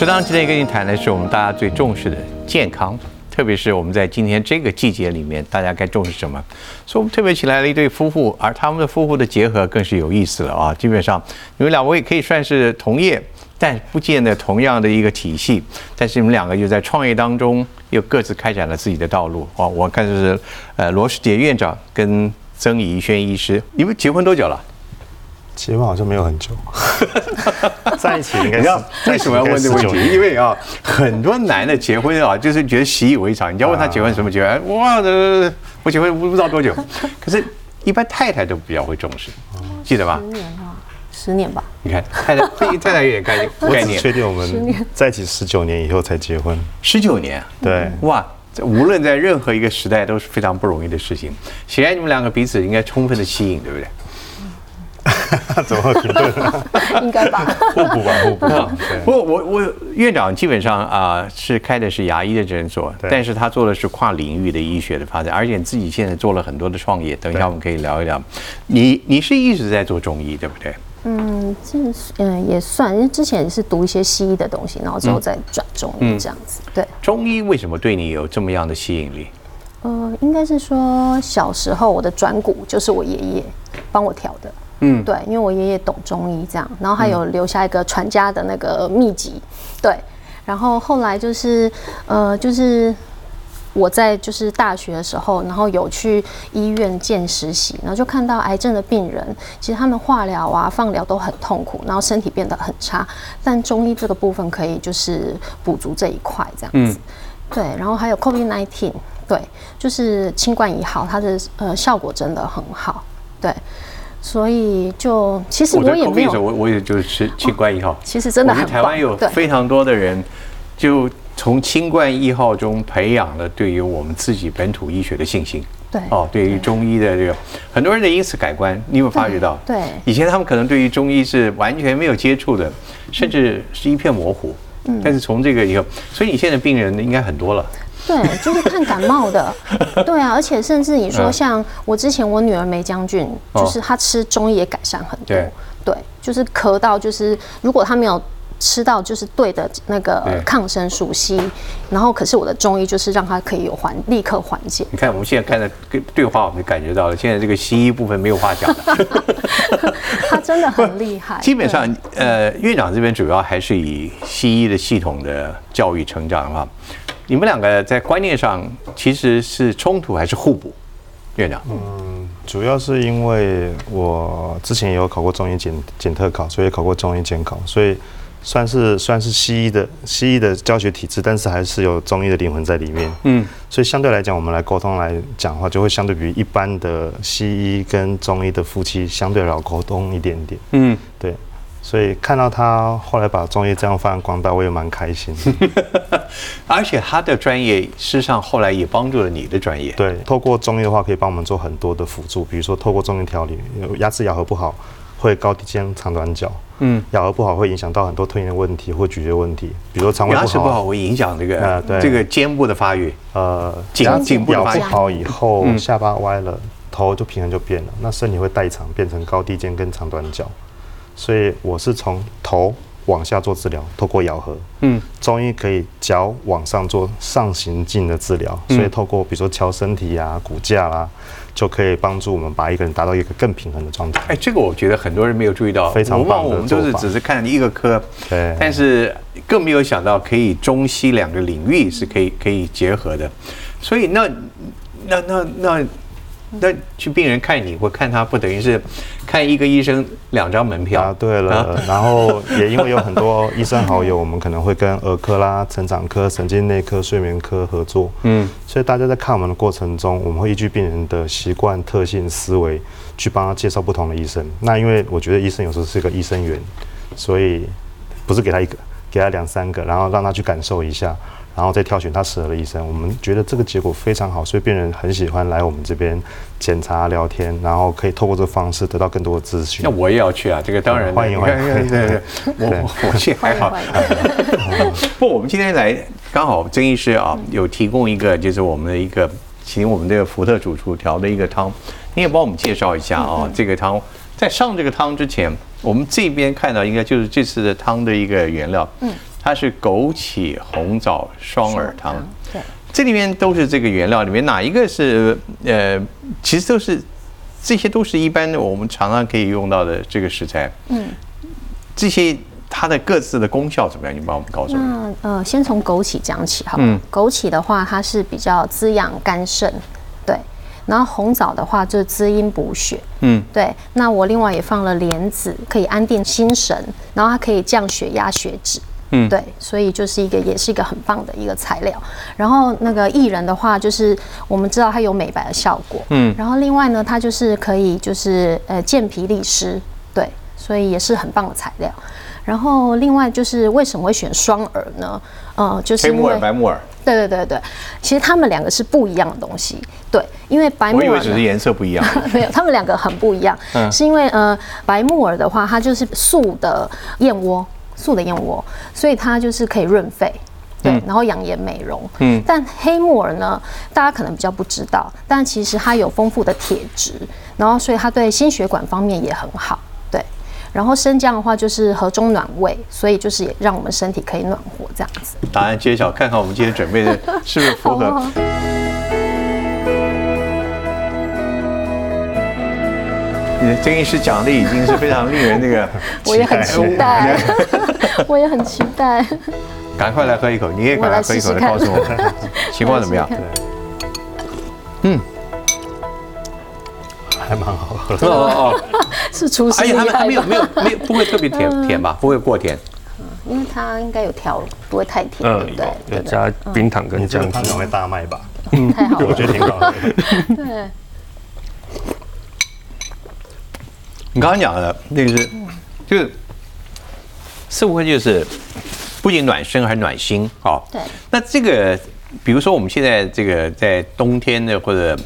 食堂今天跟你谈的是我们大家最重视的健康，特别是我们在今天这个季节里面，大家该重视什么？所以我们特别请来了一对夫妇，而他们的夫妇的结合更是有意思了啊！基本上你们两位可以算是同业，但不见得同样的一个体系，但是你们两个又在创业当中又各自开展了自己的道路啊！我看就是呃罗世杰院长跟曾怡轩医师，你们结婚多久了？结婚好像没有很久，在一起应该你知道为什么要问这个问题？因为啊，很多男的结婚啊，就是觉得习以为常。你要问他结婚什么结婚，哇，这我结婚不知道多久。可是，一般太太都比较会重视，记得吧十？年啊，十年吧。你看太太，太太有点概念概我只确。定我们在一起十九年以后才结婚。十九年，对，哇，这无论在任何一个时代都是非常不容易的事情。显然你们两个彼此应该充分的吸引，对不对？怎么会评论？应该吧？互补吧，互补不过我我院长基本上啊、是开的是牙医的诊所，但是他做的是跨领域的医学的发展，而且自己现在做了很多的创业。等一下我们可以聊一聊。你你是一直在做中医，对不对？嗯，这嗯也算，因为之前是读一些西医的东西，然后之后再转中医这样子。对，中医为什么对你有这么样的吸引力？呃，应该是说小时候我的转骨就是我爷爷帮我调的。嗯，对，因为我爷爷懂中医这样，然后还有留下一个传家的那个秘籍，对，然后后来就是呃，就是我在就是大学的时候，然后有去医院见实习，然后就看到癌症的病人，其实他们化疗啊、放疗都很痛苦，然后身体变得很差，但中医这个部分可以就是补足这一块这样子，对，然后还有 COVID 1 9对，就是新冠一号，它的呃效果真的很好，对。所以就其实我我也没有，我我也就是吃清冠一号。其实真的我台湾有非常多的人，就从清冠一号中培养了对于我们自己本土医学的信心。对哦，对于中医的这个，很多人的因此改观，你有没有发觉到？对对以前他们可能对于中医是完全没有接触的，甚至是一片模糊。嗯，但是从这个以后，所以你现在病人应该很多了。对，就是看感冒的，对啊，而且甚至你说嗯。像我之前我女儿梅将军，哦。就是她吃中医也改善很多。对，对，就是咳到就是如果她没有吃到就是对的那个抗生素西，然后可是我的中医就是让她可以有缓立刻缓解，你看我们现在看的对话，我们就感觉到了，现在这个西医部分没有话讲了。他真的很厉害，基本上，呃，院长这边主要还是以西医的系统的教育成长的话，你们两个在观念上其实是冲突还是互补？院长，嗯主要是因为我之前也有考过中医检检特考，所以也考过中医监考，所以算是算是西医的西医的教学体制，但是还是有中医的灵魂在里面。嗯，所以相对来讲，我们来沟通来讲的话，就会相对比一般的西医跟中医的夫妻相对好沟通一点点。嗯，对，所以看到他后来把中医这样发扬光大，我也蛮开心的。而且他的专业事实上后来也帮助了你的专业。对，透过中医的话，可以帮我们做很多的辅助，比如说透过中医调理，有牙齿咬合不好会高低肩长短角，嗯，咬合不好会影响到很多吞咽问题或咀嚼问题，比如说肠胃不好，牙齿不好会影响这个、呃对这个肩部的发育。呃，颈颈部的发育不好以后，嗯下巴歪了，头就平衡就变了，那身体会代偿，变成高低肩跟长短角。所以我是从头往下做治疗，透过咬合。嗯，中医可以脚往上做上行进的治疗，嗯。所以透过比如说敲身体啊、骨架啦、就可以帮助我们把一个人达到一个更平衡的状态。哎，这个我觉得很多人没有注意到，非常棒的我们都是只是看一个科，对。但是更没有想到可以中西两个领域是可以可以结合的，所以那那那那那去病人看你或看他，不等于是看一个医生两张门票啊，对了，然后也因为有很多医生好友，我们可能会跟儿科啦、成长科、神经内科、睡眠科合作，嗯，所以大家在看我们的过程中，我们会依据病人的习惯、特性、思维去帮他介绍不同的医生。那因为我觉得医生有时候是个医生员，所以不是给他一个，给他两三个，然后让他去感受一下。然后再挑选他适合的医生，我们觉得这个结果非常好，所以病人很喜欢来我们这边检查聊天，然后可以透过这个方式得到更多的资讯。那。我也要去啊，这个当然的。欢迎欢迎对对对，我我我现在还好。不，我们今天来刚好曾医师啊，有提供一个就是我们的一个，请我们这个福特主厨调的一个汤，你也帮我们介绍一下啊，这个汤。在上这个汤之前，我们这边看到应该就是这次的汤的一个原料，嗯，它是枸杞红枣双耳汤。对，这里面都是这个原料，里面哪一个是呃，其实都是这些都是一般的我们常常可以用到的这个食材。嗯，这些它的各自的功效怎么样？你帮我们告诉我们。那呃，先从枸杞讲起好了。嗯枸杞的话，它是比较滋养肝肾，对。然后红枣的话，就是滋阴补血，嗯，对。那我另外也放了莲子，可以安定心神，然后它可以降血压、血脂。嗯对，所以就是一个也是一个很棒的一个材料。然后那个薏仁的话，就是我们知道它有美白的效果，嗯然后另外呢，它就是可以就是呃健脾利湿，对，所以也是很棒的材料。然后另外就是为什么会选双耳呢？呃，就是黑木耳、白木耳，对对对对，其实它们两个是不一样的东西。对，因为白木我以为只是颜色不一样。没有，它们两个很不一样，嗯是因为呃白木耳的话，它就是素的燕窝，素的燕窝，所以它就是可以润肺。对，然后养颜美容。嗯但黑木耳呢，大家可能比较不知道，但其实它有丰富的铁质，然后所以它对心血管方面也很好。对，然后生姜的话就是和中暖胃，所以就是也让我们身体可以暖和这样子。答案揭晓，看看我们今天准备的是不是符合。你的郑医师讲的已经是非常令人那个 我也很期待，我也很期待。赶快来喝一口，你也赶快喝一口，来告诉我 情况怎么样？嗯，还蛮好喝的。哦哦哦，是厨师而且他们？还没有没有没有不会特别甜甜吧？不会过甜。因为它应该有调，不会太甜，嗯对加冰糖跟姜汁汤可能会大卖吧？嗯太好了，我觉得挺好喝的。对，你刚刚讲的那个是，就是似乎就是不仅暖身还暖心啊。对那这个，比如说我们现在这个在冬天的或者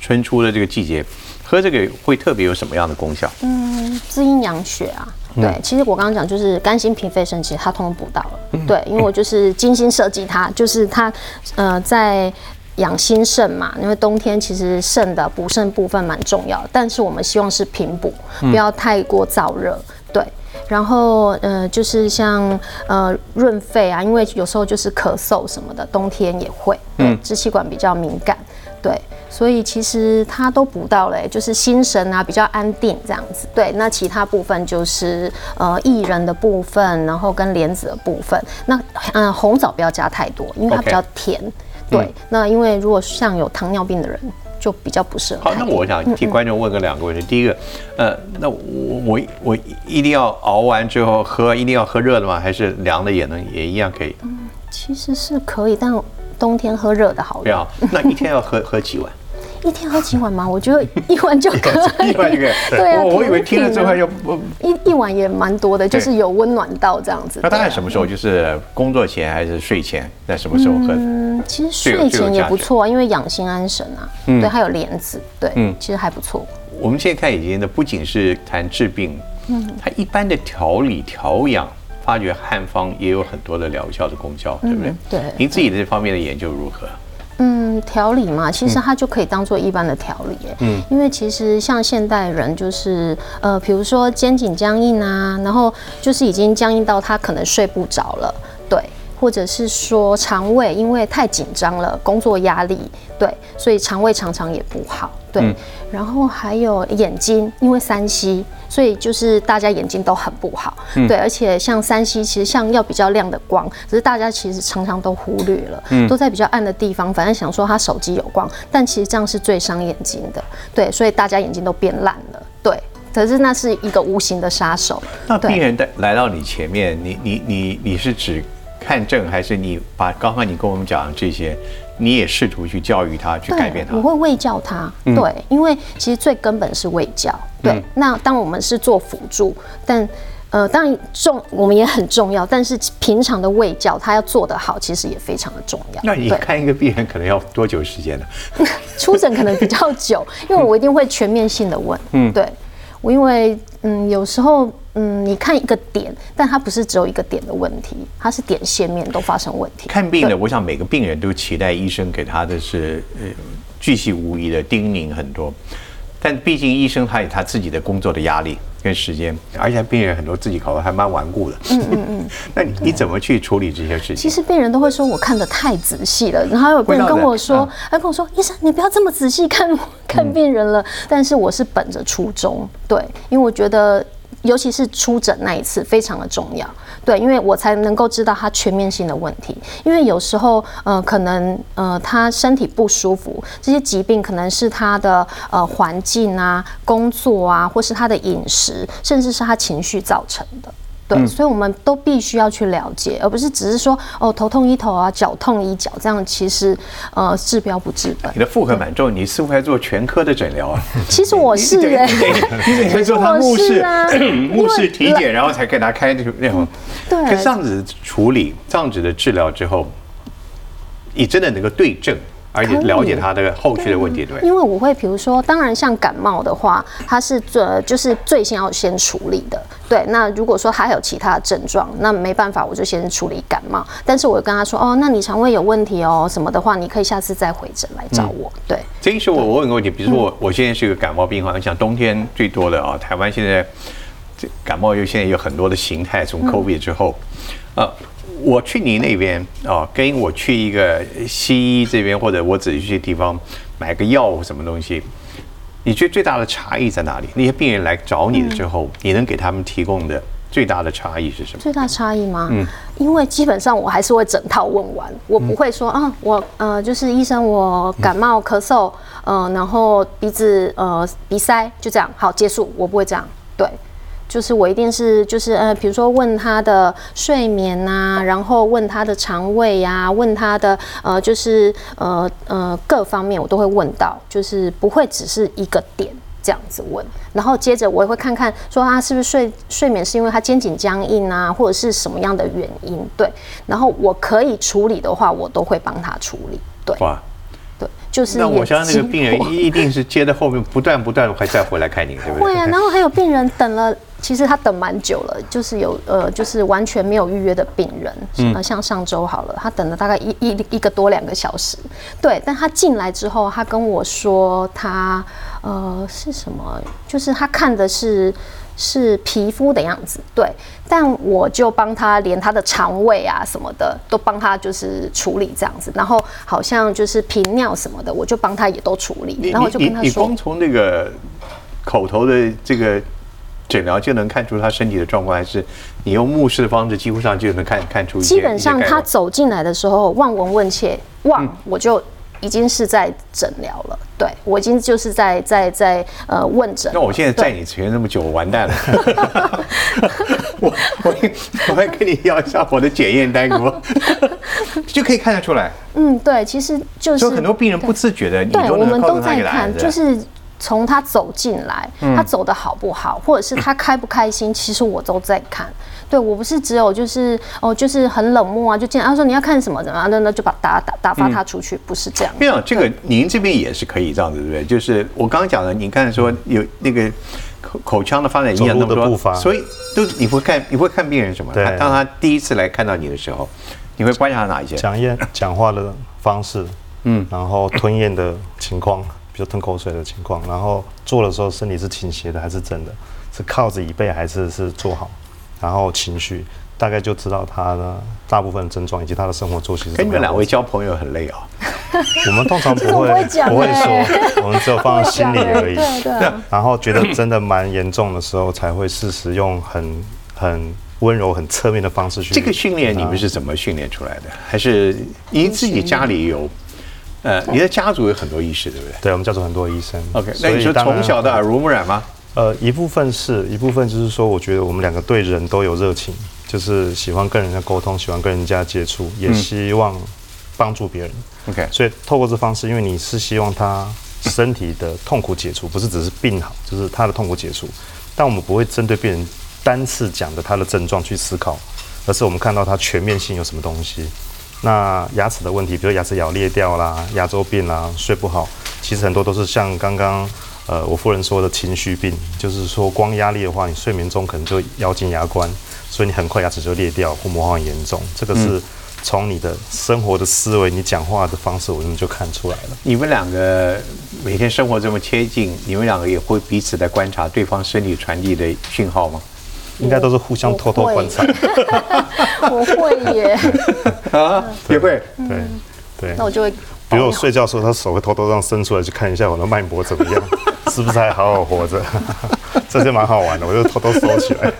春初的这个季节，喝这个会特别有什么样的功效？嗯，滋阴养血啊。对，其实我刚刚讲就是肝心脾肺肾，其实它通通补到了。对，因为我就是精心设计它，就是它呃在养心肾嘛，因为冬天其实肾的补肾部分蛮重要的，但是我们希望是平补，不要太过燥热。对。然后呃，就是像呃润肺啊，因为有时候就是咳嗽什么的，冬天也会，对，支气管比较敏感，对，所以其实它都补到了、欸就是心神啊比较安定这样子。对，那其他部分就是呃薏仁的部分，然后跟莲子的部分。那嗯、呃红枣不要加太多，因为它比较甜。对，那因为如果像有糖尿病的人，就比较不适合好，那我想替观众问个两个问题。第一个，呃，那我我我一定要熬完之后喝，一定要喝热的吗？还是凉的也能也一样可以？嗯其实是可以，但冬天喝热的好不要，那一天要喝喝几碗？一天喝几碗吗？我觉得一碗就可以。一碗就可以。对啊，我我以为听了之后要不。一一碗也蛮多的，就是有温暖到这样子。那大概什么时候？就是工作前还是睡前？在什么时候喝？嗯，其实睡前也不错啊，因为养心安神啊。对，还有莲子，对，嗯其实还不错。我们现在看已经的不仅是谈治病，嗯，它一般的调理调养，发觉汉方也有很多的疗效的功效，对不对？对您自己这方面的研究如何？嗯，调理嘛，其实它就可以当做一般的调理，嗯，因为其实像现代人就是呃，比如说肩颈僵硬啊，然后就是已经僵硬到他可能睡不着了，对，或者是说肠胃因为太紧张了，工作压力，对，所以肠胃常常也不好，对，嗯。然后还有眼睛，因为三 C，所以就是大家眼睛都很不好，对，而且像三 C 其实像要比较亮的光，只是大家其实常常都忽略了，嗯。都在比较暗的地方，反正想说他手机有光，但其实这样是最伤眼睛的，对，所以大家眼睛都变烂了，对，可是那是一个无形的杀手，那对病人来来到你前面，你你你你是指看症，还是你把刚刚你跟我们讲的这些，你也试图去教育他，去改变他我？会喂教他，嗯对，因为其实最根本是喂教，对。那当我们是做辅助，但呃，当然重我们也很重要，但是平常的喂教他要做得好，其实也非常的重要。那你看一个病人可能要多久时间呢？出诊可能比较久，因为我一定会全面性的问，嗯，对。我因为嗯，有时候嗯，你看一个点，但它不是只有一个点的问题，它是点线面都发生问题。看病的，我想每个病人都期待医生给他的是呃巨细无遗的叮咛很多，但毕竟医生他有他自己的工作的压力，跟时间，而且病人很多自己搞得还蛮顽固的。嗯嗯嗯。那你你怎么去处理这些事情？其实病人都会说我看的太仔细了，然后有病人跟我说，他跟我说，医生你不要这么仔细看看病人了。但是我是本着初衷，对，因为我觉得。尤其是出诊那一次非常的重要，对，因为我才能够知道他全面性的问题。因为有时候，呃，可能呃他身体不舒服，这些疾病可能是他的呃环境啊、工作啊，或是他的饮食，甚至是他情绪造成的。对，所以我们都必须要去了解，而不是只是说哦头痛医头啊，脚痛医脚，这样其实呃治标不治本。你的负荷蛮重，你似乎还做全科的诊疗啊？其实我是哎，你得先做他目视目视体检，然后才给他开那种那种。对，可这样子处理，这样子的治疗之后，你真的能够对症。而且了解他的后续的问题，对。因为我会，比如说，当然像感冒的话，它是最就是最先要先处理的。对，那如果说还有其他的症状，那没办法，我就先处理感冒。但是我跟他说，哦，那你肠胃有问题哦，什么的话，你可以下次再回诊来找我。对。这个是我我问个问题，比如说我我现在是一个感冒病患，你想冬天最多的啊，台湾现在这感冒又现在有很多的形态，从 COVID 之后，呃。我去你那边啊，跟我去一个西医这边，或者我自己去地方买个药什么东西，你觉得最大的差异在哪里？那些病人来找你的之后，你能给他们提供的最大的差异是什么？最大差异吗？嗯，因为基本上我还是会整套问完，我不会说啊，我呃就是医生，我感冒咳嗽，呃，然后鼻子呃鼻塞就这样，好结束，我不会这样，对。就是我一定是就是呃，比如说问他的睡眠呐，然后问他的肠胃呀，问他的呃，就是呃呃各方面我都会问到，就是不会只是一个点这样子问。然后接着我也会看看说他是不是睡睡眠是因为他肩颈僵硬啊，或者是什么样的原因？对。然后我可以处理的话，我都会帮他处理。对。哇。对，就是。那我相信那个病人一定是接在后面不断不断还再回来看你，对不对？会啊，然后还有病人等了。其实他等蛮久了，就是有呃，就是完全没有预约的病人，嗯，像上周好了，他等了大概一一一个多两个小时，对，但他进来之后，他跟我说他呃是什么，就是他看的是是皮肤的样子，对，但我就帮他连他的肠胃啊什么的都帮他就是处理这样子，然后好像就是频尿什么的，我就帮他也都处理，然后我就跟他说，你光从那个口头的这个。诊疗就能看出他身体的状况，还是你用目视的方式，几乎上就能看看出。基本上他走进来的时候，望闻问切，望我就已经是在诊疗了。对我已经就是在在在呃问诊。那我现在在你前面那么久，我完蛋了。我我我还跟你要一下我的检验单，我 就可以看得出来。嗯，对，其实就是很多病人不自觉的，对，我们都在看，就是。从他走进来，他走的好不好，或者是他开不开心，其实我都在看。对我不是只有就是哦，就是很冷漠啊，就见他说你要看什么怎么样，那那就把打打打发他出去，不是这样。没有这个，您这边也是可以这样子，对不对？就是我刚刚讲的，你看说有那个口口腔的发展影响那么多，所以都你会看你会看病人什么？当他第一次来看到你的时候，你会观察哪一些？讲咽讲话的方式，嗯，然后吞咽的情况。就吞口水的情况，然后做的时候身体是倾斜的还是正的，是靠着椅背还是是坐好，然后情绪大概就知道他的大部分症状以及他的生活作息是。跟你们两位交朋友很累啊。我们通常不会不会说，我们只有放在心里而已。对对。然后觉得真的蛮严重的时候，才会适时用很很温柔、很侧面的方式去。这个训练你们是怎么训练出来的？还是您自己家里有？呃，你的家族有很多医师，对不对？对，我们家族很多医生。OK，那你说从小的耳濡目染吗？呃，一部分是一部分，就是说，我觉得我们两个对人都有热情，就是喜欢跟人家沟通，喜欢跟人家接触，也希望帮助别人。OK，所以透过这方式，因为你是希望他身体的痛苦解除，不是只是病好，就是他的痛苦解除。但我们不会针对病人单次讲的他的症状去思考，而是我们看到他全面性有什么东西。那牙齿的问题，比如牙齿咬裂掉啦、牙周病啦、睡不好，其实很多都是像刚刚呃我夫人说的情绪病，就是说光压力的话，你睡眠中可能就咬紧牙关，所以你很快牙齿就裂掉或磨化很严重。这个是从你的生活的思维、你讲话的方式，我们就看出来了。你们两个每天生活这么贴近，你们两个也会彼此在观察对方身体传递的讯号吗？应该都是互相偷偷观察。我会耶，啊，也会。对对那，我就会。比如我睡觉的时候，他手会偷偷这样伸出来，去看一下我的脉搏怎么样，是不是还好好活着？这些蛮好玩的，我就偷偷收起来。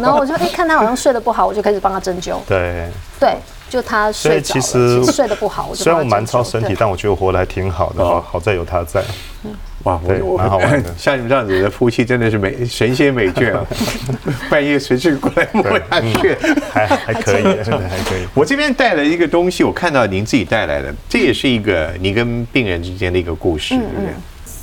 然后我就哎、看他好像睡得不好，我就开始帮他针灸。对，对，就他所以睡，其实睡得不好，我就虽然我蛮操身体，但我觉得我活得还挺好的，好在有他在。哇，我我蛮好玩的 像你们这样子的夫妻真的是美神仙美眷啊！半夜随时过来摸下去。还还可以，真的还可以。我这边带了一个东西，我看到您自己带来的，这也是一个你跟病人之间的一个故事，对不对？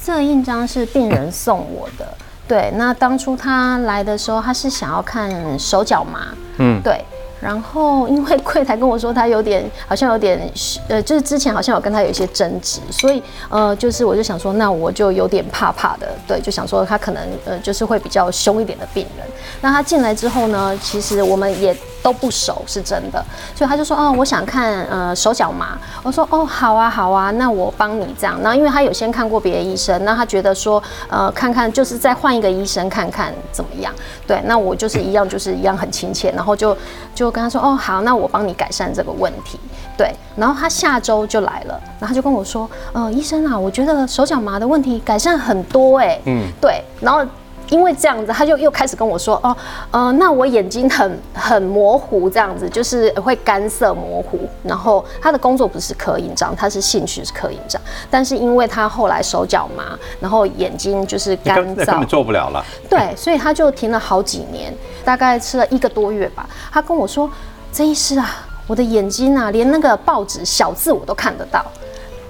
这个印章是病人送我的。对，那当初他来的时候，他是想要看手脚麻，嗯，对。然后因为柜台跟我说他有点好像有点呃，就是之前好像有跟他有一些争执，所以呃，就是我就想说，那我就有点怕怕的，对，就想说他可能呃就是会比较凶一点的病人。那他进来之后呢，其实我们也都不熟，是真的，所以他就说哦，我想看呃手脚麻。我说哦，好啊好啊，那我帮你这样。然后因为他有先看过别的医生，那他觉得说呃看看就是再换一个医生看看怎么样。对，那我就是一样就是一样很亲切，然后就就跟他说哦好，那我帮你改善这个问题。对，然后他下周就来了，然后他就跟我说，呃医生啊，我觉得手脚麻的问题改善很多哎、嗯，对，然后。因为这样子，他就又开始跟我说，哦，呃，那我眼睛很很模糊，这样子就是会干涩模糊。然后他的工作不是刻印章，他是兴趣是刻印章，但是因为他后来手脚麻，然后眼睛就是干燥根本，做不了了。对，所以他就停了好几年，大概吃了一个多月吧。他跟我说，曾医师啊，我的眼睛啊，连那个报纸小字我都看得到。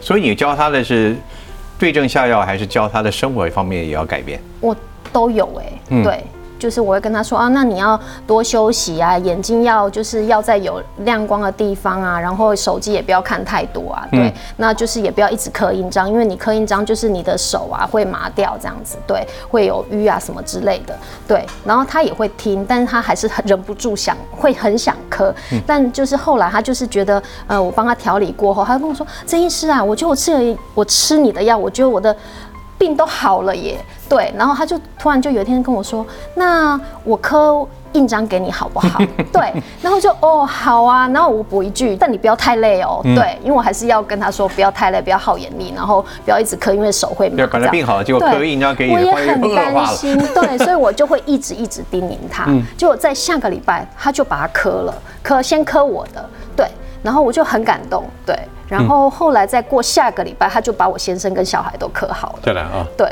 所以你教他的是对症下药，还是教他的生活方面也要改变？我都有哎、对，就是我会跟他说啊，那你要多休息啊，眼睛要就是要在有亮光的地方啊，然后手机也不要看太多啊，对，那就是也不要一直刻印章，因为你刻印章就是你的手啊会麻掉这样子，对，会有淤啊什么之类的，对，然后他也会听，但是他还是很忍不住想会很想刻，但就是后来他就是觉得呃我帮他调理过后，他跟我说曾医师啊，我觉得我吃了我吃你的药，我觉得我的。病都好了耶，对，然后他就突然就有一天跟我说，那我刻印章给你好不好？对，然后就哦好啊，然后我补一句，但你不要太累哦，对，因为我还是要跟他说不要太累，不要耗眼力，然后不要一直刻，因为手会麻。对，本来病好了，结果对刻印章给你，我也很担。心，对，所以我就会一直一直叮咛他。结果在下个礼拜，他就把它刻了，刻先刻我的，对，然后我就很感动，对，然后后来再过下个礼拜，他就把我先生跟小孩都刻好了，对了啊，对。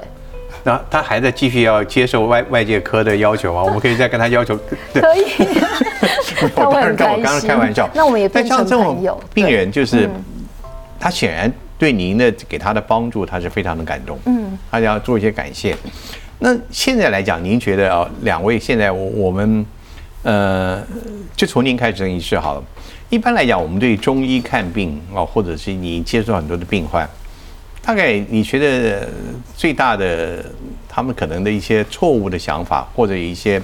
那他还在继续要接受外外界科的要求啊？我们可以再跟他要求。对可以，我当然跟我刚刚心。开玩笑。那我们也但变成朋友。病，人，就是他显然对您的给他的帮助，他是非常的感动。嗯，他要做一些感谢。那现在来讲，您觉得啊，两位现在我我们呃，就从您开始，郑医师好了。一般来讲，我们对中医看病啊，或者是你接触很多的病患，大概你觉得最大的他们可能的一些错误的想法，或者一些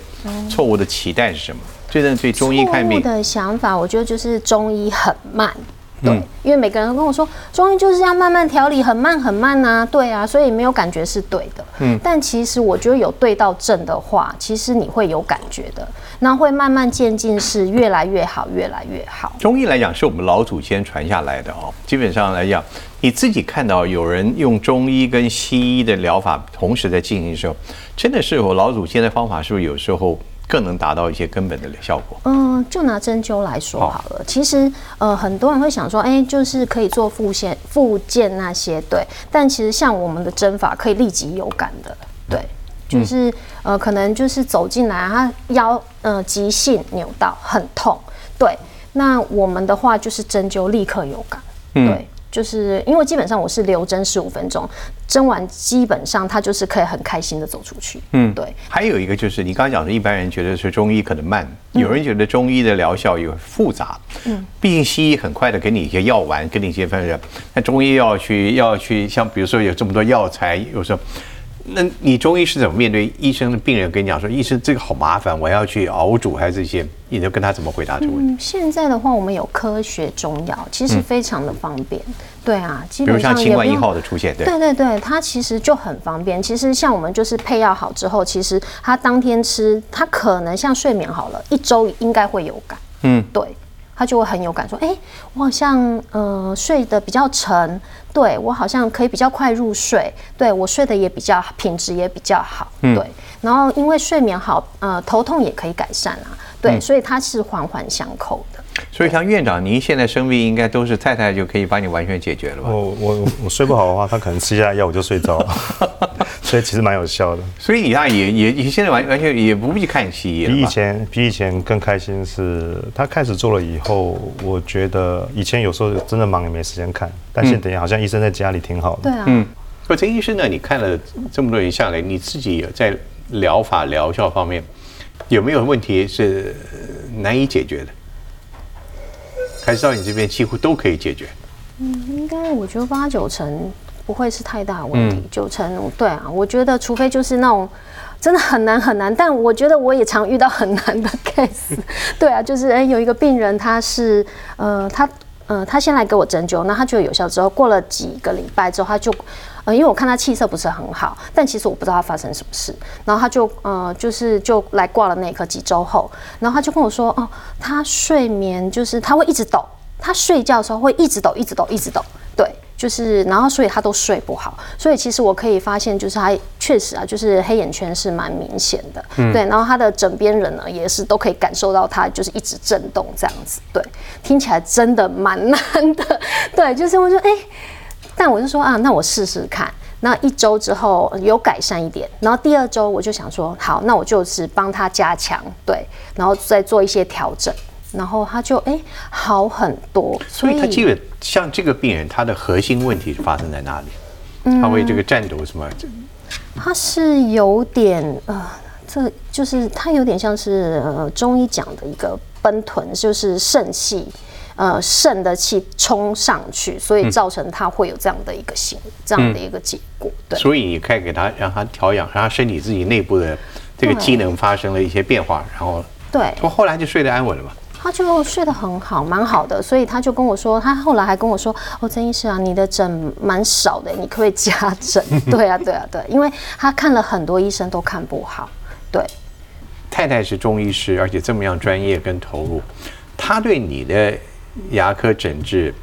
错误的期待是什么？最近对中医看病，的想法，我觉得就是中医很慢。对，嗯因为每个人都跟我说，中医就是要慢慢调理，很慢很慢呐、对啊，所以没有感觉是对的。嗯，但其实我觉得有对到症的话，其实你会有感觉的，那会慢慢渐进，是越来越好，越来越好。中医来讲是我们老祖先传下来的哦。基本上来讲，你自己看到有人用中医跟西医的疗法同时在进行的时候，真的是我老祖先的方法，是不是有时候更能达到一些根本的效果？嗯，就拿针灸来说好了。其实，呃，很多人会想说，哎、就是可以做复健、复健那些，对。但其实像我们的针法，可以立即有感的，对。就是呃，可能就是走进来，他腰呃急性扭到很痛，对。那我们的话就是针灸立刻有感，嗯对。就是因为基本上我是留针十五分钟，针完基本上他就是可以很开心的走出去，嗯，对。还有一个就是你刚刚讲的，一般人觉得是中医可能慢，有人觉得中医的疗效有复杂。嗯，毕竟西医很快的给你一些药丸，给你一些分热，那中医要去要去像比如说有这么多药材，有时候那你中医是怎么面对医生的病人跟你讲说，医生这个好麻烦，我要去熬煮还是这些？你就跟他怎么回答这个问题？嗯，现在的话，我们有科学中药，其实非常的方便。对啊，基比如本上也像新冠一号的出现，对，对对对，它其实就很方便。其实像我们就是配药好之后，其实他当天吃，他可能像睡眠好了，一周应该会有感。嗯，对，他就会很有感，说：“哎、我好像呃睡得比较沉，对我好像可以比较快入睡，对我睡得也比较品质也比较好，嗯对。然后因为睡眠好，呃，头痛也可以改善啊，嗯对，所以它是环环相扣的。所以像院长，您现在生病应该都是太太就可以帮你完全解决了吧？我我我睡不好的话，他可能吃下药我就睡着了，所以其实蛮有效的。所以你看也也也现在完完全也不必看西医了比以前比以前更开心是，他开始做了以后，我觉得以前有时候真的忙也没时间看，但现在好像医生在家里挺好的。对啊，嗯，可这医生呢？你看了这么多年下来，你自己有在疗法疗效方面有没有问题是呃难以解决的？还是到你这边几乎都可以解决？嗯应该我觉得八九成不会是太大的问题，嗯九成对啊，我觉得除非就是那种。真的很难很难，但我觉得我也常遇到很难的 case。对啊，就是哎、有一个病人，他是呃，他呃，他先来给我针灸，那他觉得有效之后，过了几个礼拜之后，他就呃，因为我看他气色不是很好，但其实我不知道他发生什么事，然后他就呃，就是就来挂了内科，几周后，然后他就跟我说，哦，他睡眠就是他会一直抖，他睡觉的时候会一直抖，一直抖，一直抖，对。就是，然后所以他都睡不好，所以其实我可以发现，就是他确实啊，就是黑眼圈是蛮明显的，嗯。对，然后他的枕边人呢也是都可以感受到他就是一直震动这样子，对，听起来真的蛮 难的，对，就是我说哎、但我就说啊，那我试试看。那一周之后有改善一点，然后第二周我就想说，好，那我就是帮他加强，对，然后再做一些调整，然后他就哎、好很多，所以他这个像这个病人，他的核心问题是发生在哪里？他为这个战斗什么？他是有点呃，这就是他有点像是呃中医讲的一个奔豚，就是肾气。呃，肾的气冲上去，所以造成他会有这样的一个行，这样的一个结果。对，所以你可以给他让他调养，让他身体自己内部的这个机能发生了一些变化，然后对，从后来就睡得安稳了嘛。他就睡得很好，蛮好的，所以他就跟我说，他后来还跟我说，哦，曾医师啊，你的诊蛮少的，你可不可以加诊？对啊，对啊，对，因为他看了很多医生都看不好，对。太太是中医师，而且这么样专业跟投入，他对你的牙科诊治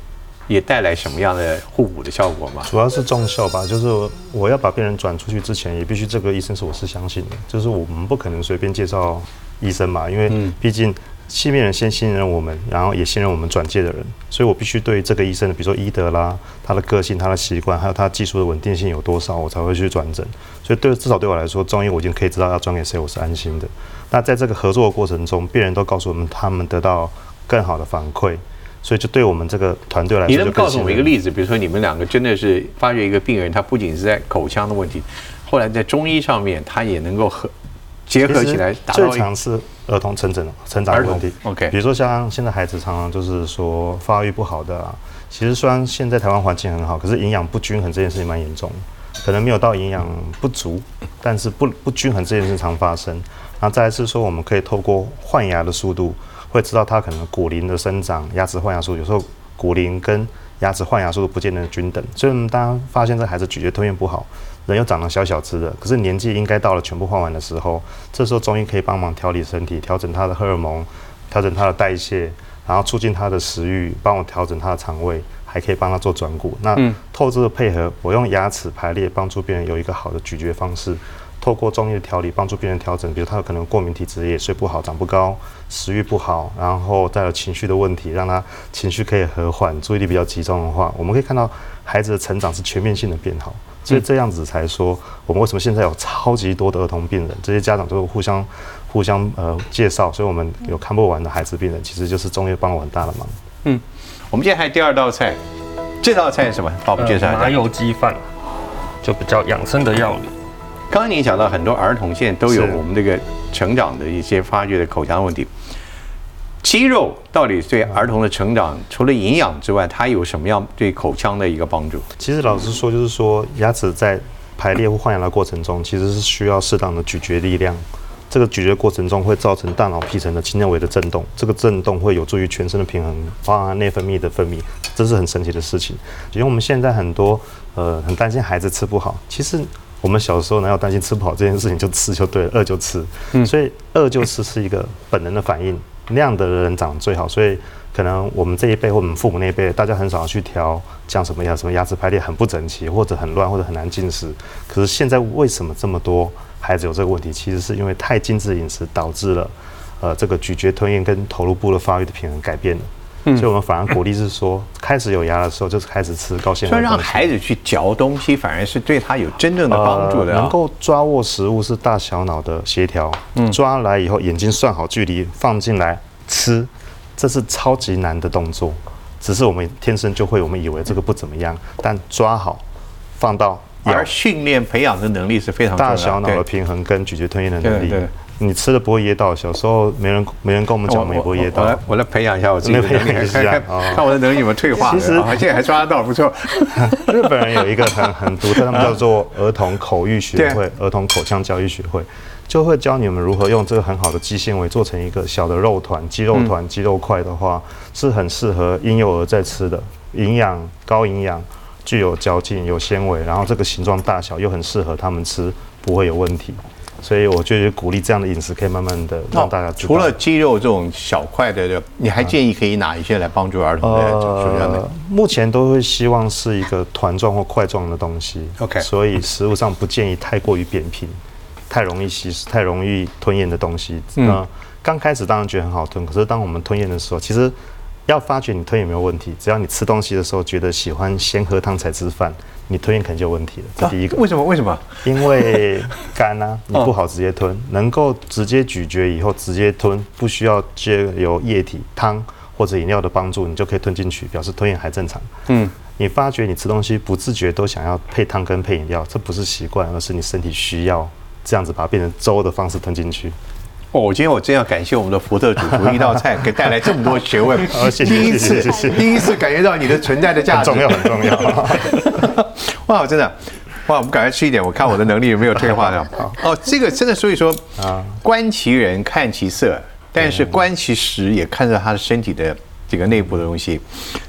也带来什么样的互补的效果吗？主要是重效吧，就是我要把病人转出去之前，也必须这个医生是我是相信的，就是我们不可能随便介绍医生嘛，因为毕竟信病人先信任我们，然后也信任我们转介的人，所以我必须对这个医生的，比如说医德啦，他的个性、他的习惯，还有他技术的稳定性有多少，我才会去转诊。所以对至少对我来说，中医我已经可以知道要转给谁，我是安心的。那在这个合作的过程中，病人都告诉我们他们得到更好的反馈。所以就对我们这个团队来说，你能告诉我们一个例？子？比如说你们两个真的是发觉一个病人，他不仅是在口腔的问题，后来在中医上面，他也能够和结合起来达到一最常是儿童成长成长的问题，OK 比如说像现在孩子常常就是说发育不好的啊，其实虽然现在台湾环境很好，可是营养不均衡这件事情蛮严重的，可能没有到营养不足，但是不不均衡这件事常发生。然后再来是说，我们可以透过换牙的速度，会知道他可能骨龄的生长、牙齿换牙速度，有时候骨龄跟牙齿换牙速度不见得均等，所以我们当发现这孩子咀嚼吞咽不好，人又长得小小只的，可是年纪应该到了全部换完的时候，这时候中医可以帮忙调理身体，调整他的荷尔蒙，调整他的代谢，然后促进他的食欲，帮我调整他的肠胃，还可以帮他做转骨。那透支的配合，我用牙齿排列帮助病人有一个好的咀嚼方式。透过中医的调理，帮助病人调整，比如他有可能过敏体质，也睡不好，长不高，食欲不好，然后再有情绪的问题，让他情绪可以和缓，注意力比较集中的话，我们可以看到孩子的成长是全面性的变好。所以这样子才说，我们为什么现在有超级多的儿童病人，这些家长都是互相互相呃介绍，所以我们有看不完的孩子病人，其实就是中医帮我很大的忙。嗯我们现在还有第二道菜，这道菜是什么？帮我们介绍一下。麻油鸡饭，就比较养生的料理。刚刚你讲到很多儿童现在都有我们这个成长的一些发育的口腔问题。肌肉到底对儿童的成长，除了营养之外，它有什么样对口腔的一个帮助？其实老实说，就是说牙齿在排列或换牙的过程中，其实是需要适当的咀嚼力量。这个咀嚼过程中会造成大脑皮层的轻微的震动，这个震动会有助于全身的平衡，包含内分泌的分泌，这是很神奇的事情。因为我们现在很多呃很担心孩子吃不好，其实我们小时候呢要担心吃不好这件事情就吃就对了，饿就吃，所以饿就吃是一个本能的反应，那样的人长得最好，所以。可能我们这一辈或我们父母那一辈，大家很少去调像什么牙什么牙齿排列很不整齐，或者很乱，或者很难进食。可是现在为什么这么多孩子有这个问题？其实是因为太精致饮食导致了，呃，这个咀嚼吞咽跟头颅部的发育的平衡改变了。所以我们反而鼓励是说，开始有牙的时候就是开始吃高纤维。所以让孩子去嚼东西，反而是对他有真正的帮助的。能够抓握食物是大小脑的协调。嗯，抓来以后眼睛算好距离放进来吃。这是超级难的动作，只是我们天生就会，我们以为这个不怎么样，但抓好，放到而训练培养的能力是非常大小脑的平衡跟咀嚼吞咽的能力。你吃的不会噎到，小时候没人没人跟我们讲，我们也不会噎到。我来我来培养一下我自己的能力，看看看我的能力有没有退化。其实现在还抓得到，不错。日本人有一个很很独特，他们叫做儿童口育学会，儿童口腔教育学会。就会教你们如何用这个很好的肌纤维做成一个小的肉团、肌肉团、肌肉块的话，是很适合婴幼儿在吃的，营养高营养，具有嚼劲、有纤维，然后这个形状大小又很适合他们吃，不会有问题。所以我就鼓励这样的饮食，可以慢慢的让大家除了肌肉这种小块的，你还建议可以哪一些来帮助儿童的？呃，目前都会希望是一个团状或块状的东西。OK，所以食物上不建议太过于扁平。太容易吸食、太容易吞咽的东西，那刚开始当然觉得很好吞，可是当我们吞咽的时候，其实要发觉你吞咽没有问题，只要你吃东西的时候觉得喜欢先喝汤才吃饭，你吞咽肯定就有问题了。这第一个。为什么？为什么？因为干啊，你不好直接吞，能够直接咀嚼以后直接吞，不需要借由液体、汤或者饮料的帮助，你就可以吞进去，表示吞咽还正常。嗯。你发觉你吃东西不自觉都想要配汤跟配饮料，这不是习惯，而是你身体需要。这样子把它变成粥的方式吞进去。哦，我今天我真要感谢我们的福特主厨一道菜，给带来这么多学问。谢谢，第一次，第一次感觉到你的存在的价值，很重要，很重要。哇，真的，哇，我们赶快吃一点，我看我的能力有没有退化掉。哦，这个真的，所以说啊，观其人看其色，但是观其实也看到他的身体的这个内部的东西。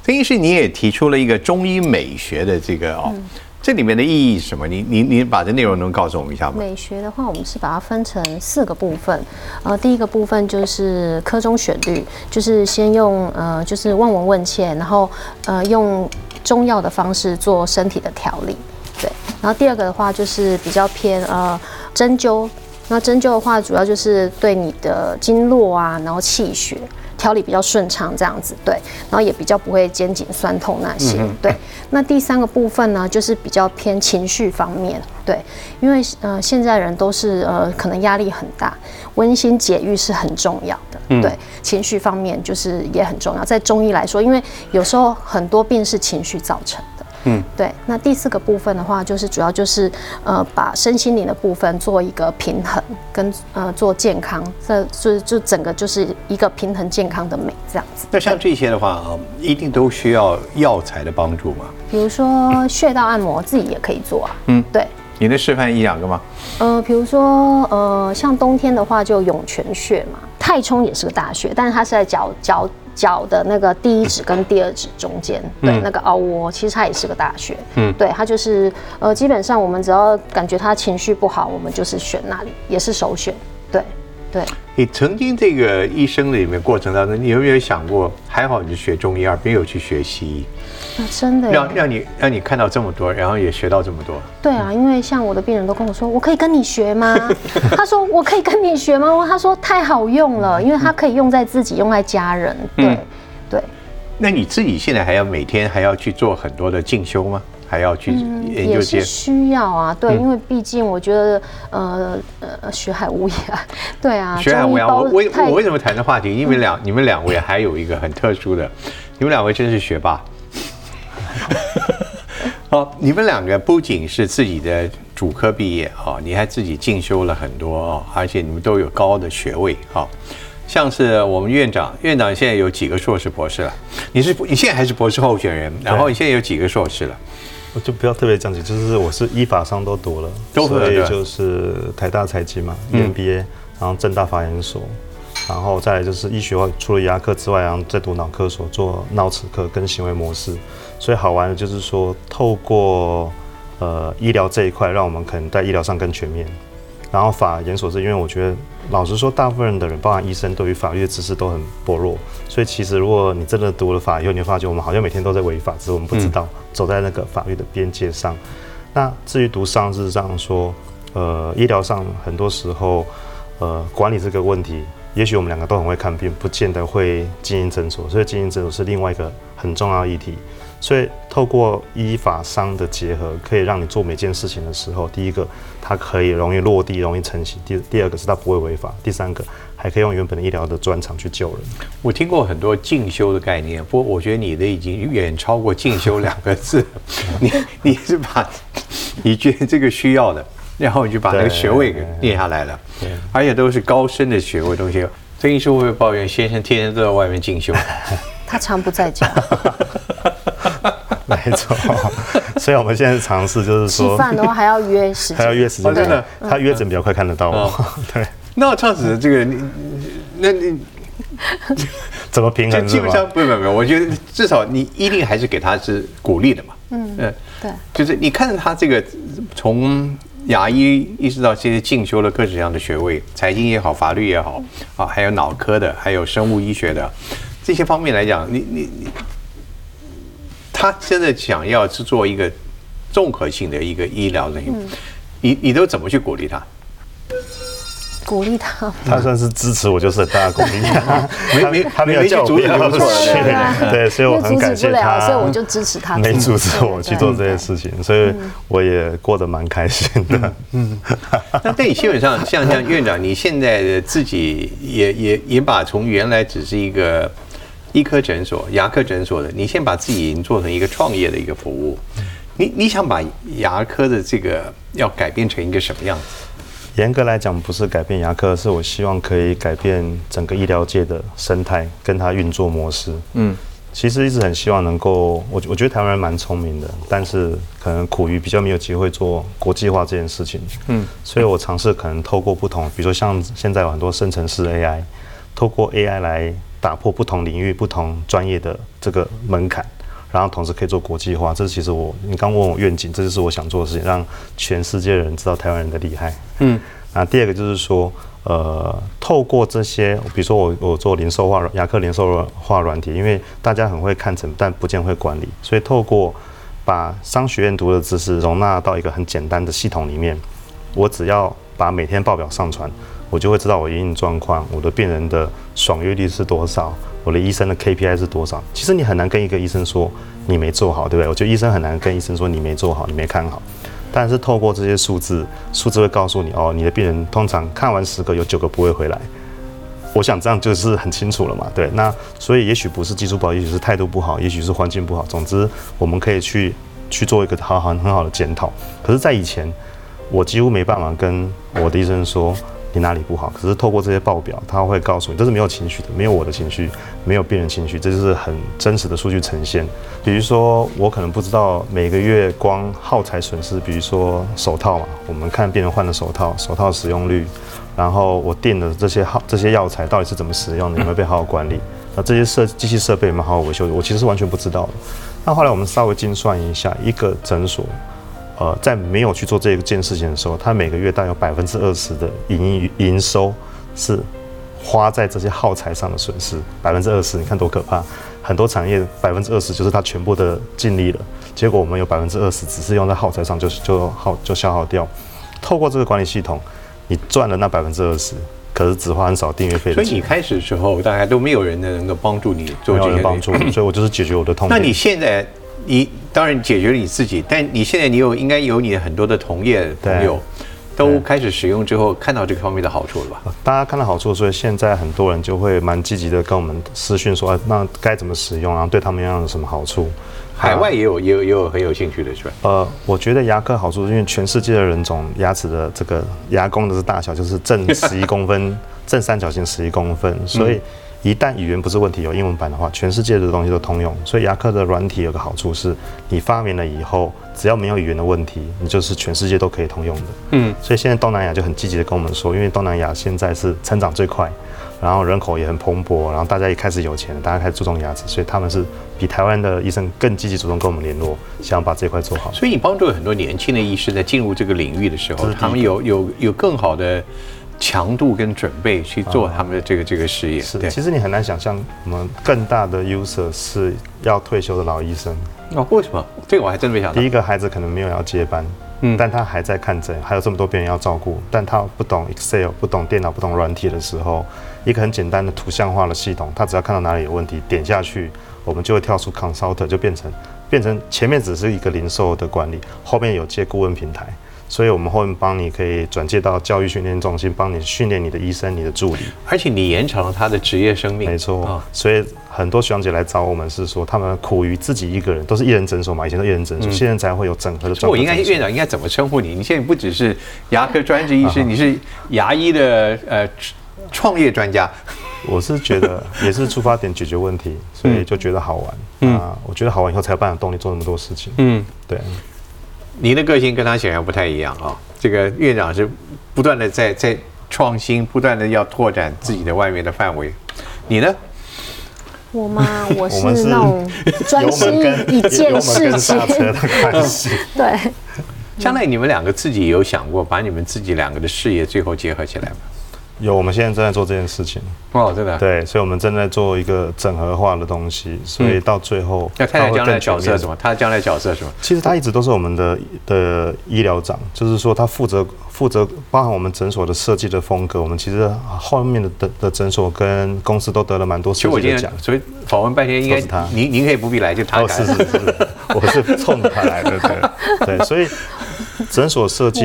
曾医师，你也提出了一个中医美学的这个哦。这里面的意义是什么？你你你把这内容能告诉我们一下吗？美学的话，我们是把它分成四个部分。呃，第一个部分就是科中选律，就是先用呃，就是望闻问切，然后呃，用中药的方式做身体的调理。对。然后第二个的话，就是比较偏呃针灸。那针灸的话，主要就是对你的经络啊，然后气血。调理比较顺畅，这样子对，然后也比较不会肩颈酸痛那些，对。那第三个部分呢，就是比较偏情绪方面，对，因为呃现在人都是呃可能压力很大，温馨解郁是很重要的，对，情绪方面就是也很重要。在中医来说，因为有时候很多病是情绪造成。嗯，对。那第四个部分的话，就是主要就是呃，把身心灵的部分做一个平衡，跟呃做健康，这就就整个就是一个平衡健康的美这样子。那像这些的话啊，一定都需要药材的帮助吗？比如说穴道按摩，自己也可以做啊。嗯，对。你能示范一两个吗？呃，比如说呃，像冬天的话，就涌泉穴嘛，太冲也是个大穴，但是它是在脚脚。脚的那个第一指跟第二指中间，对那个凹窝，其实它也是个大穴。嗯，对，它就是呃，基本上我们只要感觉他情绪不好，我们就是选那里，也是首选。对，对。你曾经这个医生里面过程当中，你有没有想过，还好你学中医，而没有去学西医？真的让让你让你看到这么多，然后也学到这么多。对啊，因为像我的病人都跟我说，我可以跟你学吗？他说我可以跟你学吗？他说太好用了，因为他可以用在自己，用在家人。对对。那你自己现在还要每天还要去做很多的进修吗？还要去研究？也是需要啊，对，因为毕竟我觉得呃呃学海无涯，对啊，学海无涯。我我我为什么谈这话题？因为两你们两位还有一个很特殊的，你们两位真是学霸。好，你们两个不仅是自己的主科毕业啊，你还自己进修了很多哦，而且你们都有高的学位啊。像是我们院长，院长现在有几个硕士博士了？你是你现在还是博士候选人？然后你现在有几个硕士了？我就不要特别讲解，就是我是依法上都读了，都读了对所以就是台大财经嘛嗯，EMBA，、然后正大法研所，然后再来就是医学外，除了牙科之外，然后再读脑科所做脑齿科跟行为模式。所以好玩的就是说，透过呃医疗这一块，让我们可能在医疗上更全面。然后法研所是因为我觉得，老实说，大部分的人，包含医生，对于法律的知识都很薄弱。所以其实如果你真的读了法以后，你会发觉我们好像每天都在违法，只是我们不知道，走在那个法律的边界上。那至于读商，事实上说，呃，医疗上很多时候，呃，管理这个问题，也许我们两个都很会看病，不见得会经营诊所，所以经营诊所是另外一个很重要议题。所以透过医法商的结合，可以让你做每件事情的时候，第一个它可以容易落地、容易成型；第第二个是它不会违法；第三个还可以用原本的医疗的专长去救人。我听过很多进修的概念，不过我觉得你的已经远超过进修两个字。你你是把你觉得这个需要的，然后你就把那个对学位给念下来了，而且都是高深的学位东西。曾医师会不会抱怨先生天天都在外面进修？他常不在家，没错，所以我们现在尝试就是说吃说，饭的话还要约时间，还要约时间，哦真的他约诊比较快看得到我。对，那这样子的这个，你那你怎么平衡基本上？不不不，我觉得至少你一定还是给他是鼓励的嘛。嗯对，就是你看着他这个从牙医意识到其实进修了各式各样的学位，财经也好，法律也好，啊，还有脑科的，还有生物医学的这些方面来讲，你你你，他真的想要去做一个综合性的一个医疗人员，你你都怎么去鼓励他？鼓励他。他算是支持我，就是很大的鼓励。没没他没有叫我不要没没阻止就不错了去对所以我很感谢所以我就支持他没阻止我去做这件事情，所以我也过得蛮开心的。嗯那但你基本上像像院长，你现在的自己也也也把从原来只是一个医科诊所、牙科诊所的，你先把自己已经做成一个创业的一个服务。你你想把牙科的这个要改变成一个什么样子？严格来讲，不是改变牙科，是我希望可以改变整个医疗界的生态跟它运作模式。嗯，其实一直很希望能够，我我觉得台湾人蛮聪明的，但是可能苦于比较没有机会做国际化这件事情。嗯，所以我尝试可能透过不同，比如说像现在有很多生成式 AI，透过 AI 来打破不同领域、不同专业的这个门槛。然后同时可以做国际化，这是其实我你刚问我愿景，这就是我想做的事情，让全世界人知道台湾人的厉害。嗯，那第二个就是说，呃，透过这些，比如说我我做零售化牙科零售化软体，因为大家很会看诊，但不见会管理，所以透过把商学院读的知识容纳到一个很简单的系统里面，我只要把每天报表上传，我就会知道我营运状况，我的病人的爽约率是多少，我的医生的 KPI 是多少。其实你很难跟一个医生说你没做好，对不对？我觉得医生很难跟医生说你没做好，你没看好。但是透过这些数字，数字会告诉你哦，你的病人通常看完十个有九个不会回来。我想这样就是很清楚了嘛，对。那所以也许不是技术不好，也许是态度不好，也许是环境不好。总之，我们可以去去做一个好好很好的检讨。可是，在以前，我几乎没办法跟我的医生说你哪里不好。可是透过这些报表，他会告诉你，这是没有情绪的，没有我的情绪，没有病人情绪，这就是很真实的数据呈现。比如说，我可能不知道每个月光耗材损失，比如说手套嘛，我们看病人换的手套，手套使用率。然后我订的这些耗这些药材到底是怎么使用的，有没有被好好管理？那这些设机器设备有没有好好维修？我其实是完全不知道的。那后来我们稍微精算一下，一个诊所，呃，在没有去做这件事情的时候，他每个月大概有百分之二十的营营收是花在这些耗材上的损失，百分之二十，你看多可怕！很多产业百分之二十就是他全部的尽力了，结果我们有百分之二十只是用在耗材上就就耗就消耗掉。透过这个管理系统。你赚了那百分之二十，可是只花很少订阅费所以你开始的时候，大概都没有人能够帮助你做这些帮助，所以我就是解决我的痛那你现在，你当然解决了你自己，但你现在你有应该有你很多的同业朋友都开始使用之后，看到这个方面的好处了吧？大家看到好处，所以现在很多人就会蛮积极的跟我们私讯说，啊，那该怎么使用，然后对他们要有什么好处。海外也有也有也有很有兴趣的是吧？呃，我觉得牙科好处是因为全世界的人种牙齿的这个牙弓的大小就是正十一公分，正三角形十一公分，所以一旦语言不是问题，有英文版的话，全世界的东西都通用。所以牙科的软体有个好处是，你发明了以后，只要没有语言的问题，你就是全世界都可以通用的。嗯，所以现在东南亚就很积极的跟我们说，因为东南亚现在是成长最快，然后人口也很蓬勃，然后大家也开始有钱了，大家开始注重牙齿，所以他们是比台湾的医生更积极主动跟我们联络，想要把这块做好。所以你帮助了很多年轻的医师在进入这个领域的时候，他们有有有更好的强度跟准备去做他们的这个这个事业。是，对，其实你很难想象，我们更大的 user 是要退休的老医生。哦，为什么？这个我还真没想到第。一个孩子可能没有要接班，嗯但他还在看诊，还有这么多病人要照顾，但他不懂 Excel、不懂电脑、不懂软体的时候，一个很简单的图像化的系统，他只要看到哪里有问题，点下去，我们就会跳出 Consult，就变成变成前面只是一个零售的管理，后面有接顾问平台。所以，我们后面帮你可以转介到教育训练中心，帮你训练你的医生、你的助理。而且你延长了他的职业生命。没错，啊所以很多学长姐来找我们是说，他们苦于自己一个人，都是一人诊所嘛，以前都一人诊所，现在才会有整合的专科所以我应该院长应该怎么称呼你？你现在不只是牙科专职医啊师，你是牙医的呃创业专家。我是觉得 也是出发点解决问题，所以就觉得好玩。啊，我觉得好玩以后才有办法动力做那么多事情。嗯，对，你的个性跟他显然不太一样啊。这个院长是不断的在在创新，不断的要拓展自己的外面的范围。你呢？我吗？我是那种专心一件事情刹，车的关系。对。将来你们两个自己有想过把你们自己两个的事业最后结合起来吗？有，我们现在正在做这件事情。哦，真的。对，所以我们正在做一个整合化的东西，所以到最后那太太将来角色什么？他将来角色什么？其实他一直都是我们的的医疗长，就是说他负责负责包含我们诊所的设计的风格。我们其实后面的的的诊所跟公司都得了蛮多设计的奖。所以访问半天，应该是他您您可以不必来，就他哦，来是是是，我是冲着他来的，对对，所以诊所设计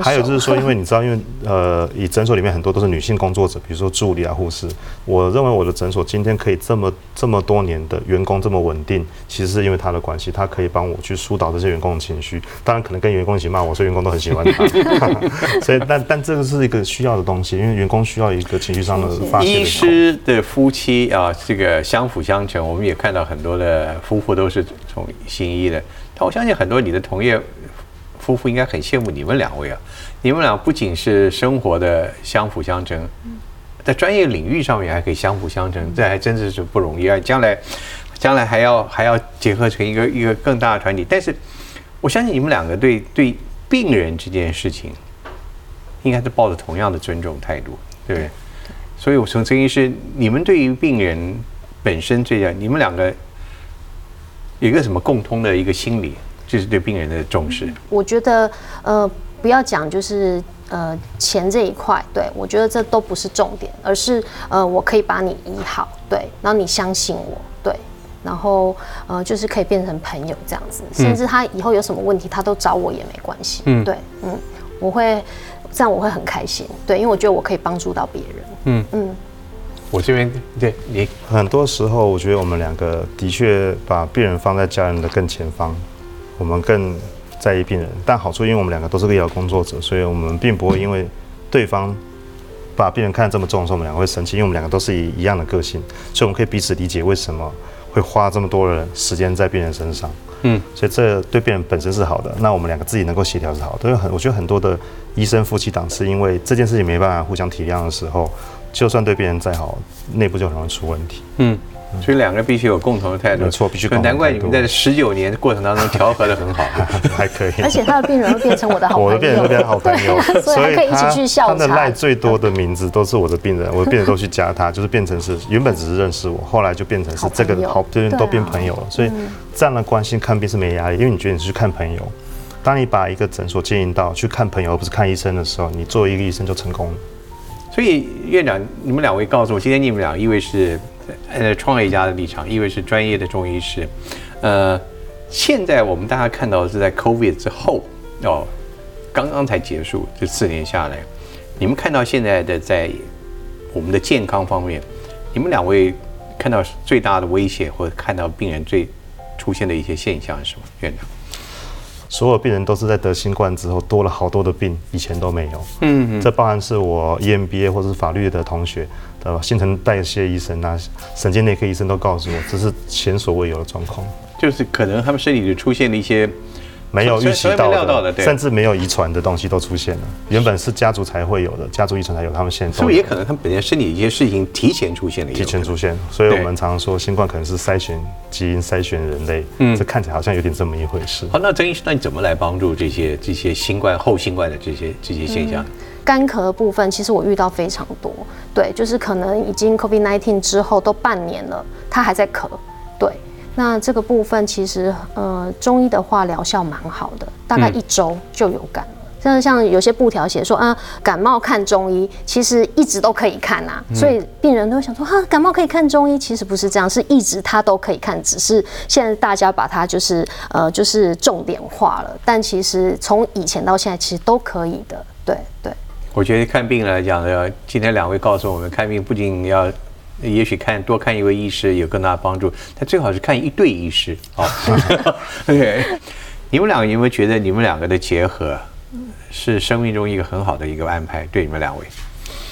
还有就是说，因为你知道，因为呃，以诊所里面很多都是女性工作者，比如说助理啊、护士。我认为我的诊所今天可以这么这么多年的员工这么稳定，其实是因为他的关系，他可以帮我去疏导这些员工的情绪。当然，可能跟员工一起骂我，所以员工都很喜欢他。所以，但但这个是一个需要的东西，因为员工需要一个情绪上的发泄医。师的夫妻啊，这个相辅相成，我们也看到很多的夫妇都是从行医的。但我相信很多你的同业夫妇应该很羡慕你们两位啊！你们俩不仅是生活的相辅相成，在专业领域上面还可以相辅相成，这还真的是不容易啊！将来，将来还要还要结合成一个一个更大的团体。但是，我相信你们两个对对病人这件事情，应该是抱着同样的尊重态度，对不对？所以，我从曾医师，你们对于病人本身这样，你们两个有一个什么共通的一个心理，就是对病人的重视。我觉得呃，不要讲就是呃钱这一块，对我觉得这都不是重点，而是呃我可以把你医好，对，然后你相信我，对，然后呃就是可以变成朋友这样子，甚至他以后有什么问题，他都找我也没关系，嗯。对，嗯，我会这样我会很开心，对，因为我觉得我可以帮助到别人，嗯。嗯，我这边对你，很多时候，我觉得我们两个的确把病人放在家人的更前方，我们更在意病人。但好处，因为我们两个都是个医疗工作者，所以我们并不会因为对方把病人看得这么重的时候，我们两个会生气，因为我们两个都是一一样的个性，所以我们可以彼此理解为什么会花这么多的时间在病人身上。嗯，所以这对病人本身是好的。那我们两个自己能够协调是好的。因为很，我觉得很多的医生夫妻档是因为这件事情没办法互相体谅的时候，就算对病人再好，内部就很容易出问题。嗯，所以两个必须有共同的态度。没错必须难怪你们在十九年的过程当中调和的很好。还可以。而且他的病人会变成我的好朋友，我的病人都变成好朋友，所以。他可以。一起去笑他的赖。最多的名字都是我的病人，我的病人都去加他，就是变成是原本只是认识我，后来就变成是这个好，就是都变朋友了。所以。这样的关系看病是没压力，因为你觉得你是去看朋友。当你把一个诊所经营到去看朋友而不是看医生的时候，你作为一个医生就成功了。所以。院长，你们两位告诉我，今天你们俩一位是呃创业家的立场，一位是专业的中医师。呃，现在我们大家看到的是在 COVID 之后哦，刚刚才结束这四年下来，你们看到现在的在我们的健康方面，你们两位看到最大的威胁或者看到病人最出现的一些现象是什么？院长？所有病人都是在得新冠之后多了好多的病，以前都没有。嗯，这包含是我 EMBA 或者是法律的同学的新陈代谢医生啊、神经内科医生都告诉我，这是前所未有的状况，就是可能他们身体里出现了一些没有预期到甚至没有遗传的东西都出现了。原本是家族才会有的，家族遗传才有，他们现在是不是也可能他们本身身体一些事情提前出现了？提前出现，所以我们常常说新冠可能是筛选基因、筛选人类，嗯，这看起来好像有点这么一回事。好，那曾医师，那你怎么来帮助这些这些新冠后新冠的这些这些现象？干咳的部分，其实我遇到非常多，对，就是可能已经 COVID-19 之后都半年了，他还在咳，对。那这个部分其实，呃，中医的话疗效蛮好的，大概一周就有感了。像像有些布条写说啊，感冒看中医，其实一直都可以看啊，所以病人都会想说啊，感冒可以看中医，其实不是这样，是一直他都可以看，只是现在大家把它就是呃就是重点化了，但其实从以前到现在其实都可以的，对对。我觉得看病来讲呢，今天两位告诉我们，看病不仅要，也许看多看一位医师有更大的帮助，但最好是看一对医师。好，OK，你们两个有没有觉得你们两个的结合是生命中一个很好的一个安排？对你们两位，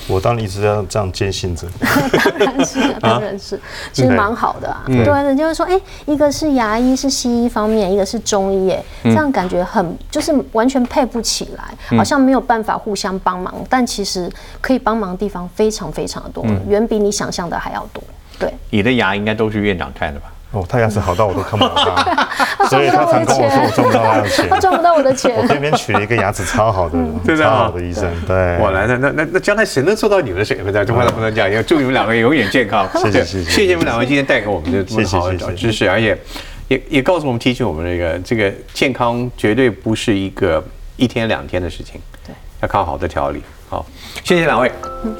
我当然一直要这样坚信着。当 然是，当然是，其实蛮好的啊。嗯对啊，人家会说，哎，一个是牙医是西医方面，一个是中医，哎，嗯这样感觉很就是完全配不起来，好像没有办法互相帮忙。但其实可以帮忙的地方非常非常的多，嗯远比你想象的还要多。对，你的牙应该都是院长看的吧？哦，他牙齿好到我都看不到他，所以他常跟我说我赚不到他的钱。他赚不到我的钱我钱。偏偏娶了一个牙齿超好的、真的啊超好的医生，对。我来，那那那那将来谁能做到你们的水平呢？中华不能讲，要祝你们两位永远健康。谢谢谢谢 谢谢你们两位今天带给我们的这么好的谢谢谢谢知识，而且也也告诉我们提醒我们这个这个健康绝对不是一个一天两天的事情，对，要靠好的调理。好，谢谢两位。嗯